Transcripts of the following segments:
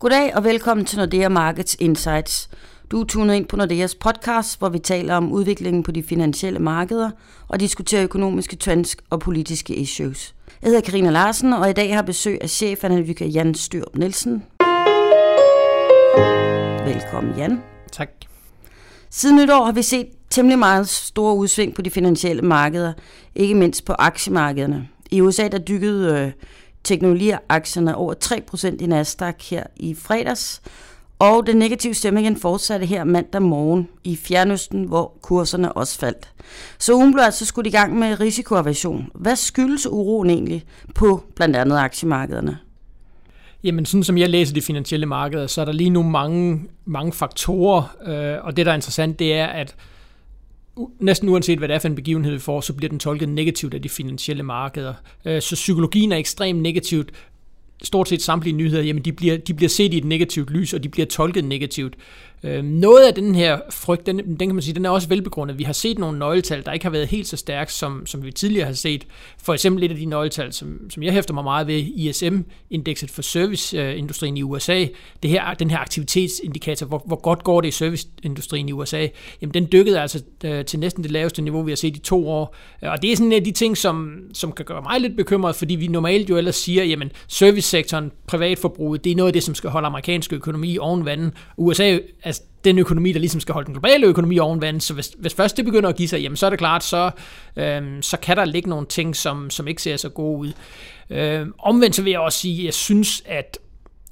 Goddag og velkommen til Nordea Markets Insights. Du er tunet ind på Nordeas podcast, hvor vi taler om udviklingen på de finansielle markeder og diskuterer økonomiske trends og politiske issues. Jeg hedder Karina Larsen, og i dag har besøg af chefanalytiker Jan Styrup Nielsen. Velkommen, Jan. Tak. Siden nytår har vi set temmelig meget store udsving på de finansielle markeder, ikke mindst på aktiemarkederne. I USA der dykkede øh, teknologiaktierne over 3% i Nasdaq her i fredags, og den negative stemning fortsatte her mandag morgen i Fjernøsten, hvor kurserne også faldt. Så ugen blev altså skudt i gang med risikoaversion. Hvad skyldes uroen egentlig på blandt andet aktiemarkederne? Jamen, sådan som jeg læser de finansielle markeder, så er der lige nu mange, mange faktorer, øh, og det, der er interessant, det er, at næsten uanset hvad det er for en begivenhed, vi får, så bliver den tolket negativt af de finansielle markeder. Øh, så psykologien er ekstremt negativt. Stort set samtlige nyheder, jamen de bliver, de bliver set i et negativt lys, og de bliver tolket negativt. Øh, noget af den her frygt, den, den kan man sige, den er også velbegrundet. Vi har set nogle nøgletal, der ikke har været helt så stærke, som, som vi tidligere har set. For eksempel et af de nøgletal, som, som jeg hæfter mig meget ved, ISM-indekset for serviceindustrien i USA. Det her, den her aktivitetsindikator, hvor, hvor godt går det i serviceindustrien i USA, jamen den dykkede altså øh, til næsten det laveste niveau, vi har set i to år. Øh, og det er sådan en af de ting, som, som kan gøre mig lidt bekymret, fordi vi normalt jo ellers siger, jamen servicesektoren, privatforbruget, det er noget af det, som skal holde amerikansk økonomi oven vandet. USA altså, den økonomi, der ligesom skal holde den globale økonomi oven vand. Så hvis, hvis først det begynder at give sig, jamen så er det klart, så, øhm, så kan der ligge nogle ting, som, som ikke ser så gode ud. Øhm, omvendt så vil jeg også sige, at jeg synes, at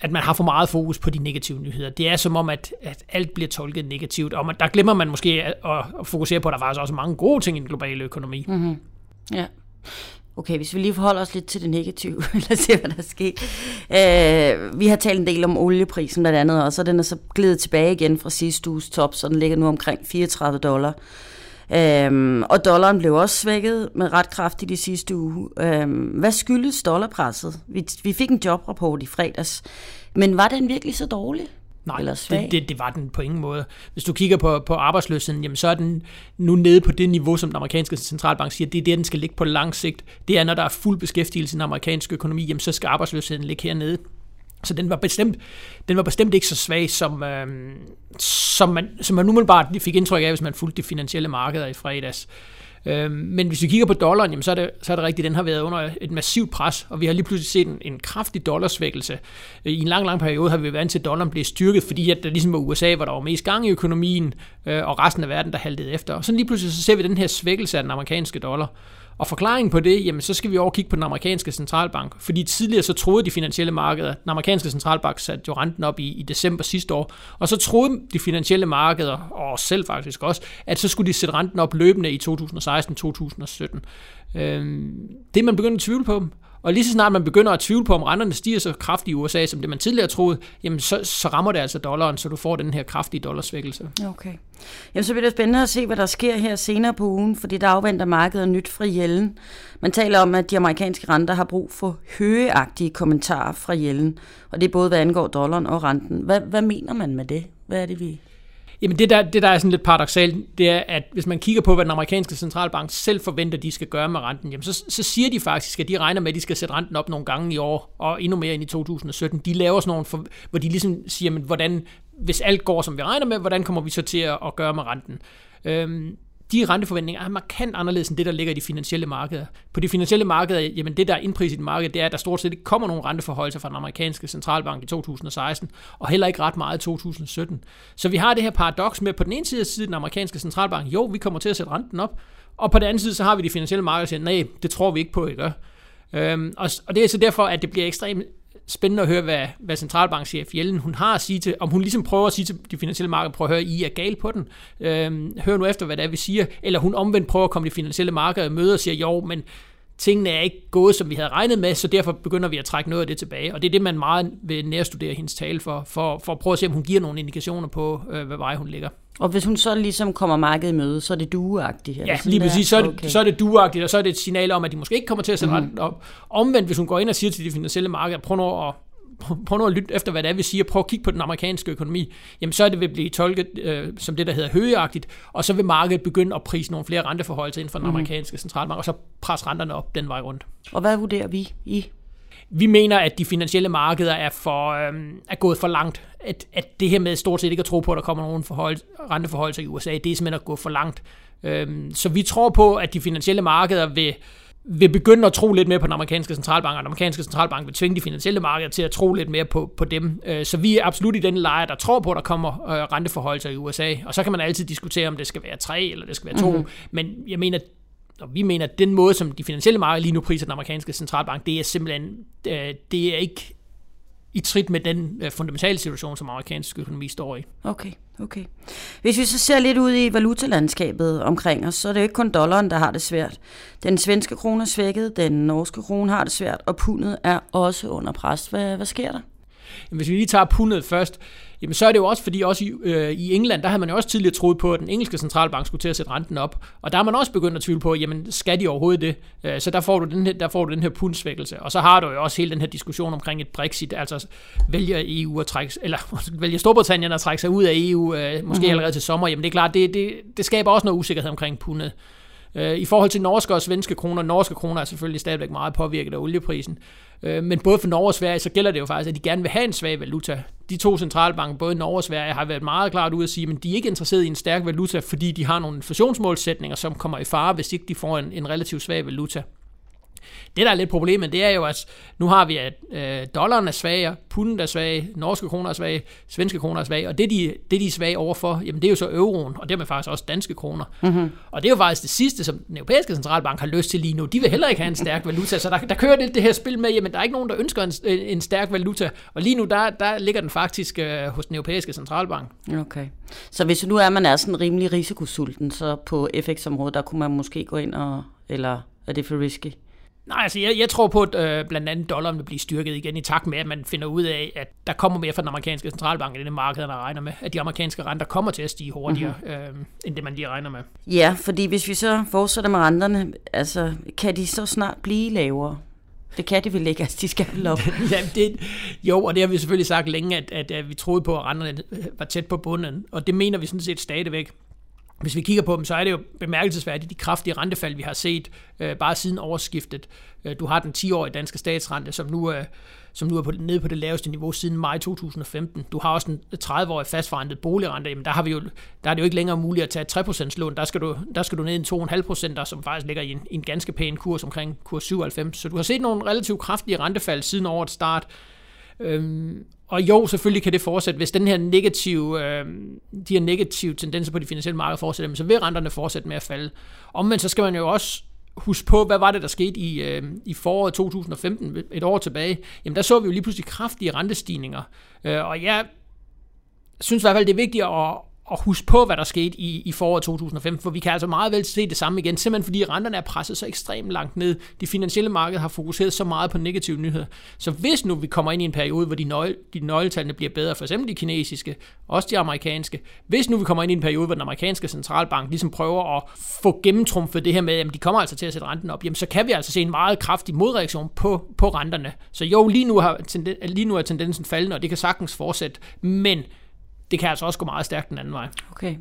at man har for meget fokus på de negative nyheder. Det er som om, at, at alt bliver tolket negativt, og man, der glemmer man måske at, at fokusere på, at der faktisk også mange gode ting i den globale økonomi. Mm-hmm. Ja. Okay, hvis vi lige forholder os lidt til det negative, lad os se, hvad der er sket. Øh, vi har talt en del om olieprisen blandt andet, og så den er så glidet tilbage igen fra sidste uges top, så den ligger nu omkring 34 dollar. Øhm, og dollaren blev også svækket med ret kraftigt i sidste uge. Øhm, hvad skyldes dollarpresset? Vi, vi fik en jobrapport i fredags, men var den virkelig så dårlig? Nej, eller svag. Det, det, det var den på ingen måde. Hvis du kigger på, på arbejdsløsheden, jamen så er den nu nede på det niveau, som den amerikanske centralbank siger, det er det, den skal ligge på lang sigt. Det er, når der er fuld beskæftigelse i den amerikanske økonomi, jamen så skal arbejdsløsheden ligge hernede. Så den var bestemt, den var bestemt ikke så svag, som, øh, som, man, som man umiddelbart fik indtryk af, hvis man fulgte de finansielle markeder i fredags. Øh, Øhm, men hvis vi kigger på dollaren, jamen, så, er det, så er det rigtigt, den har været under et massivt pres, og vi har lige pludselig set en, en kraftig dollarsvækkelse. Øh, I en lang, lang periode har vi været vant til, at dollaren blev styrket, fordi at det ligesom var USA, hvor der var mest gang i økonomien, øh, og resten af verden, der haltede efter. Og så lige pludselig så ser vi den her svækkelse af den amerikanske dollar. Og forklaringen på det, jamen så skal vi over kigge på den amerikanske centralbank. Fordi tidligere så troede de finansielle markeder, den amerikanske centralbank satte jo renten op i, i december sidste år, og så troede de finansielle markeder, og selv faktisk også, at så skulle de sætte renten op løbende i 2016-2017. Øhm, det er man begyndt at tvivle på. Og lige så snart man begynder at tvivle på, om renterne stiger så kraftigt i USA, som det man tidligere troede, jamen så, så rammer det altså dollaren, så du får den her kraftige dollarsvækkelse. Okay. Jamen, så bliver det spændende at se, hvad der sker her senere på ugen, fordi der afventer markedet nyt fra Jellen. Man taler om, at de amerikanske renter har brug for højeagtige kommentarer fra Jellen, og det er både hvad angår dollaren og renten. Hvad, hvad mener man med det? Hvad er det, vi Jamen det der, det der er sådan lidt paradoxalt, det er, at hvis man kigger på, hvad den amerikanske centralbank selv forventer, de skal gøre med renten, jamen så, så siger de faktisk, at de regner med, at de skal sætte renten op nogle gange i år, og endnu mere end i 2017. De laver sådan nogle, for, hvor de ligesom siger, men hvordan, hvis alt går, som vi regner med, hvordan kommer vi så til at, at gøre med renten? Øhm, de renteforventninger er markant anderledes end det, der ligger i de finansielle markeder. På de finansielle markeder, jamen det, der er indpriset i markedet, det er, at der stort set ikke kommer nogen renteforholdelser fra den amerikanske centralbank i 2016, og heller ikke ret meget i 2017. Så vi har det her paradoks med, på den ene side af den amerikanske centralbank, jo, vi kommer til at sætte renten op, og på den anden side, så har vi de finansielle markeder, der siger, nej, det tror vi ikke på, I gør. Øhm, og, og det er så derfor, at det bliver ekstremt spændende at høre, hvad, hvad centralbankchef Jellen hun har at sige til, om hun ligesom prøver at sige til de finansielle markeder, prøv at høre, I er gal på den. Øhm, hør nu efter, hvad det er, vi siger. Eller hun omvendt prøver at komme de finansielle markeder i møde og siger, jo, men tingene er ikke gået, som vi havde regnet med, så derfor begynder vi at trække noget af det tilbage. Og det er det, man meget vil nærstudere hendes tale for, for, for at prøve at se, om hun giver nogle indikationer på, øh, hvad vej hun ligger. Og hvis hun så ligesom kommer markedet i møde, så er det dueagtigt? Ja, lige præcis. Så er, det, okay. så er det dueagtigt, og så er det et signal om, at de måske ikke kommer til at sætte mm. op. Omvendt, hvis hun går ind og siger til de finansielle markeder, prøv nu at prøv nu at lytte efter, hvad det er, vi siger. Prøv at kigge på den amerikanske økonomi. Jamen, så er det vil blive tolket øh, som det, der hedder højeagtigt, og så vil markedet begynde at prise nogle flere renteforhold ind for den mhm. amerikanske centralbank, og så presse renterne op den vej rundt. Og hvad vurderer vi i? vi mener, at de finansielle markeder er, for, øhm, er gået for langt. At, at det her med stort set ikke at tro på, at der kommer nogen forhold, renteforhold i USA, det er simpelthen at gå for langt. Øhm, så vi tror på, at de finansielle markeder vil, vil begynde at tro lidt mere på den amerikanske centralbank, og den amerikanske centralbank vil tvinge de finansielle markeder til at tro lidt mere på, på dem. Øh, så vi er absolut i den lejr, der tror på, at der kommer øh, renteforhold i USA. Og så kan man altid diskutere, om det skal være tre eller det skal være to. Mm-hmm. Men jeg mener, og vi mener, at den måde, som de finansielle markeder lige nu priser den amerikanske centralbank, det er simpelthen, øh, det er ikke i trit med den øh, fundamentale situation, som amerikansk økonomi står i. Okay, okay. Hvis vi så ser lidt ud i valutalandskabet omkring os, så er det jo ikke kun dollaren, der har det svært. Den svenske krone er svækket, den norske krone har det svært, og pundet er også under pres. Hvad, hvad sker der? Hvis vi lige tager pundet først, jamen så er det jo også, fordi også i, øh, i England, der har man jo også tidligere troet på, at den engelske centralbank skulle til at sætte renten op. Og der har man også begyndt at tvivle på, jamen skal de overhovedet det? Øh, så der får, du den her, der får du den her pundsvækkelse. Og så har du jo også hele den her diskussion omkring et Brexit, altså vælger EU at trække, eller vælger Storbritannien at trække sig ud af EU, øh, måske mm-hmm. allerede til sommer. Jamen det er klart, det, det, det skaber også noget usikkerhed omkring pundet. Øh, I forhold til norske og svenske kroner, norske kroner er selvfølgelig stadigvæk meget påvirket af olieprisen. Øh, men både for Norge og Sverige, så gælder det jo faktisk, at de gerne vil have en svag valuta. De to centralbanker, både Norge og Sverige, har været meget klart ude at sige, at de er ikke interesseret i en stærk valuta, fordi de har nogle inflationsmålsætninger, som kommer i fare, hvis ikke de får en, en relativt svag valuta. Det, der er lidt problemet, det er jo, at nu har vi, at øh, dollaren er svag, punden er svag, norske kroner er svag, svenske kroner er svag, og det, de, det, de er svage overfor, jamen det er jo så euroen, og dermed faktisk også danske kroner. Mm-hmm. Og det er jo faktisk det sidste, som den europæiske centralbank har lyst til lige nu. De vil heller ikke have en stærk valuta, så der, der kører lidt det her spil med, jamen der er ikke nogen, der ønsker en, en stærk valuta, og lige nu, der, der ligger den faktisk øh, hos den europæiske centralbank. Okay. Så hvis nu er man er sådan rimelig risikosulten, så på FX-området, der kunne man måske gå ind og, eller er det for risky? Nej, altså jeg, jeg tror på, at øh, blandt andet dollaren vil blive styrket igen i takt med, at man finder ud af, at der kommer mere fra den amerikanske centralbank, end det marked, der regner med. At de amerikanske renter kommer til at stige hurtigere, mm-hmm. øh, end det man lige regner med. Ja, fordi hvis vi så fortsætter med renterne, altså kan de så snart blive lavere? Det kan de vel ikke, altså de skal op. ja, det, jo, og det har vi selvfølgelig sagt længe, at, at, at vi troede på, at renterne var tæt på bunden, og det mener vi sådan set stadigvæk. Hvis vi kigger på dem, så er det jo bemærkelsesværdigt de kraftige rentefald, vi har set øh, bare siden overskiftet. Øh, du har den 10-årige danske statsrente, som nu er, som nu er på, nede på det laveste niveau siden maj 2015. Du har også en 30-årig fastforrentet boligrente. Jamen, der, har vi jo, der er det jo ikke længere muligt at tage 3% lån. Der skal du, der skal du ned i en 2,5%, der som faktisk ligger i en, i en ganske pæn kurs omkring kurs 97. Så du har set nogle relativt kraftige rentefald siden årets start. Øhm, og jo, selvfølgelig kan det fortsætte. Hvis den her negative, øh, de her negative tendenser på de finansielle markeder fortsætter, så vil renterne fortsætte med at falde. Omvendt så skal man jo også huske på, hvad var det, der skete i, øh, i foråret 2015, et år tilbage. Jamen der så vi jo lige pludselig kraftige rentestigninger. Øh, og jeg synes i hvert fald, det er vigtigt at, at huske på, hvad der skete i, i foråret 2015, for vi kan altså meget vel se det samme igen, simpelthen fordi renterne er presset så ekstremt langt ned. De finansielle marked har fokuseret så meget på negative nyheder. Så hvis nu vi kommer ind i en periode, hvor de, nøgle, de nøgletallene bliver bedre, for eksempel de kinesiske, også de amerikanske, hvis nu vi kommer ind i en periode, hvor den amerikanske centralbank ligesom prøver at få gennemtrumfet det her med, at de kommer altså til at sætte renten op, jamen så kan vi altså se en meget kraftig modreaktion på, på renterne. Så jo, lige nu, har, lige nu er tendensen faldende, og det kan sagtens fortsætte, men det kan altså også gå meget stærkt den anden vej. Okay.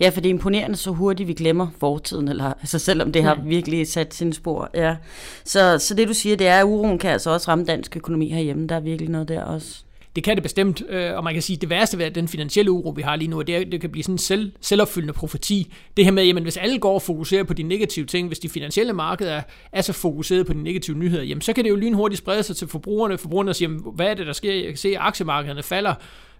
Ja, for det er imponerende, så hurtigt vi glemmer fortiden, eller, altså selvom det har virkelig sat sin spor. Ja. Så, så det du siger, det er, at uroen kan altså også ramme dansk økonomi herhjemme. Der er virkelig noget der også. Det kan det bestemt, øh, og man kan sige, at det værste ved den finansielle uro, vi har lige nu, det, er, det kan blive sådan en selv, selvopfyldende profeti. Det her med, jamen hvis alle går og fokuserer på de negative ting, hvis de finansielle markeder er, er så fokuseret på de negative nyheder, jamen så kan det jo lynhurtigt sprede sig til forbrugerne. Forbrugerne siger, hvad er det, der sker? Jeg kan se, at aktiemarkederne falder.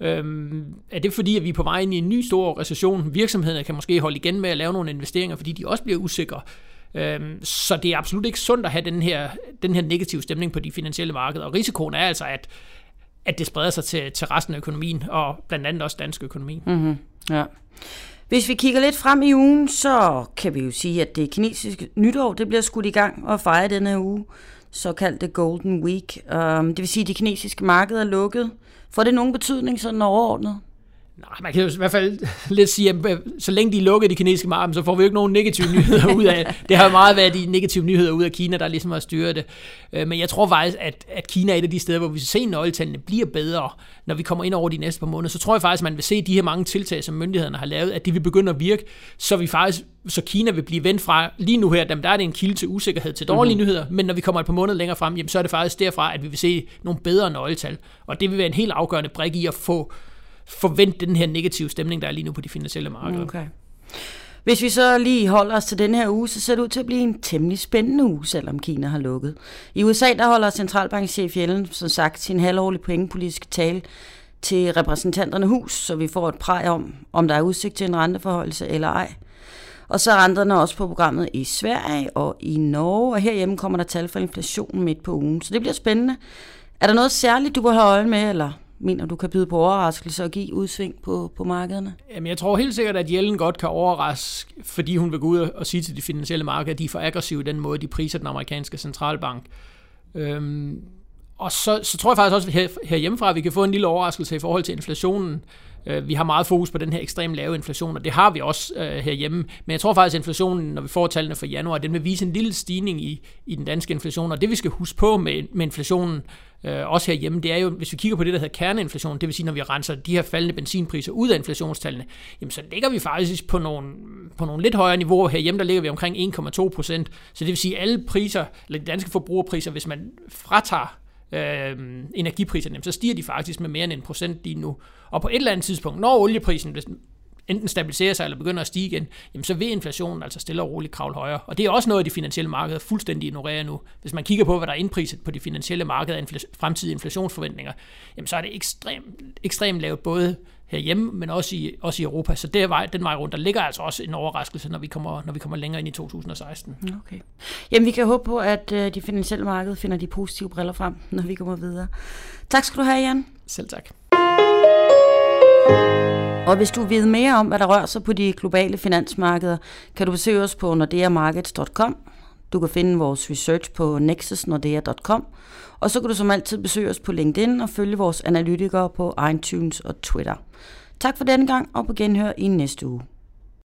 Øhm, er det fordi, at vi er på vej ind i en ny stor recession? Virksomhederne kan måske holde igen med at lave nogle investeringer, fordi de også bliver usikre. Øhm, så det er absolut ikke sundt at have den her, den her negative stemning på de finansielle markeder. Og risikoen er altså, at, at det spreder sig til, til resten af økonomien, og blandt andet også dansk økonomi. Mm-hmm. Ja. Hvis vi kigger lidt frem i ugen, så kan vi jo sige, at det kinesiske nytår det bliver skudt i gang og fejret denne uge, såkaldte Golden Week. Um, det vil sige, at de kinesiske markeder er lukket. Får det nogen betydning sådan overordnet? Nej, man kan jo i hvert fald lidt sige, at så længe de lukker de kinesiske markeder, så får vi jo ikke nogen negative nyheder ud af det. har jo meget været de negative nyheder ud af Kina, der ligesom har styret det. Øh, men jeg tror faktisk, at, at Kina er et af de steder, hvor vi ser nøgletallene bliver bedre, når vi kommer ind over de næste par måneder. Så tror jeg faktisk, at man vil se de her mange tiltag, som myndighederne har lavet, at de vil begynde at virke, så vi faktisk så Kina vil blive vendt fra lige nu her, der er det en kilde til usikkerhed, til dårlige mm-hmm. nyheder, men når vi kommer et par måneder længere frem, jamen, så er det faktisk derfra, at vi vil se nogle bedre nøgletal. Og det vil være en helt afgørende brik i at få forvente den her negative stemning, der er lige nu på de finansielle markeder. Okay. Hvis vi så lige holder os til den her uge, så ser det ud til at blive en temmelig spændende uge, selvom Kina har lukket. I USA der holder centralbankchef Yellen, som sagt sin halvårlige pengepolitiske tale til repræsentanterne hus, så vi får et præg om, om der er udsigt til en renteforholdelse eller ej. Og så er renterne også på programmet i Sverige og i Norge, og herhjemme kommer der tal for inflationen midt på ugen. Så det bliver spændende. Er der noget særligt, du vil holde øje med, eller mener du kan byde på overraskelse og give udsving på, på markederne? Jamen, jeg tror helt sikkert, at Jellen godt kan overraske, fordi hun vil gå ud og sige til de finansielle markeder, at de er for aggressive i den måde, de priser den amerikanske centralbank. Øhm, og så, så tror jeg faktisk også her, herhjemmefra, at vi kan få en lille overraskelse i forhold til inflationen. Øh, vi har meget fokus på den her ekstremt lave inflation, og det har vi også øh, herhjemme. Men jeg tror faktisk, at inflationen, når vi får tallene for januar, den vil vise en lille stigning i, i den danske inflation. Og det vi skal huske på med, med inflationen, øh, øh, også herhjemme, det er jo, hvis vi kigger på det, der hedder kerneinflation, det vil sige, når vi renser de her faldende benzinpriser ud af inflationstallene, jamen så ligger vi faktisk på nogle, på nogle lidt højere niveauer. Herhjemme, der ligger vi omkring 1,2 procent. Så det vil sige, at alle priser, eller de danske forbrugerpriser, hvis man fratager øh, energipriserne, så stiger de faktisk med mere end en procent lige nu. Og på et eller andet tidspunkt, når olieprisen enten stabiliserer sig eller begynder at stige igen, jamen så vil inflationen altså stille og roligt kravle højere. Og det er også noget, de finansielle markeder fuldstændig ignorerer nu. Hvis man kigger på, hvad der er indpriset på de finansielle markeder af infl- fremtidige inflationsforventninger, jamen så er det ekstremt ekstrem lavt både herhjemme, men også i, også i Europa. Så det er vej, den vej rundt, der ligger altså også en overraskelse, når vi kommer, når vi kommer længere ind i 2016. Okay. Jamen, vi kan håbe på, at uh, de finansielle markeder finder de positive briller frem, når vi kommer videre. Tak skal du have, Jan. Selv tak. Og hvis du vil mere om, hvad der rører sig på de globale finansmarkeder, kan du besøge os på nordeamarkets.com. Du kan finde vores research på nexusnordea.com. Og så kan du som altid besøge os på LinkedIn og følge vores analytikere på iTunes og Twitter. Tak for denne gang, og på genhør i næste uge.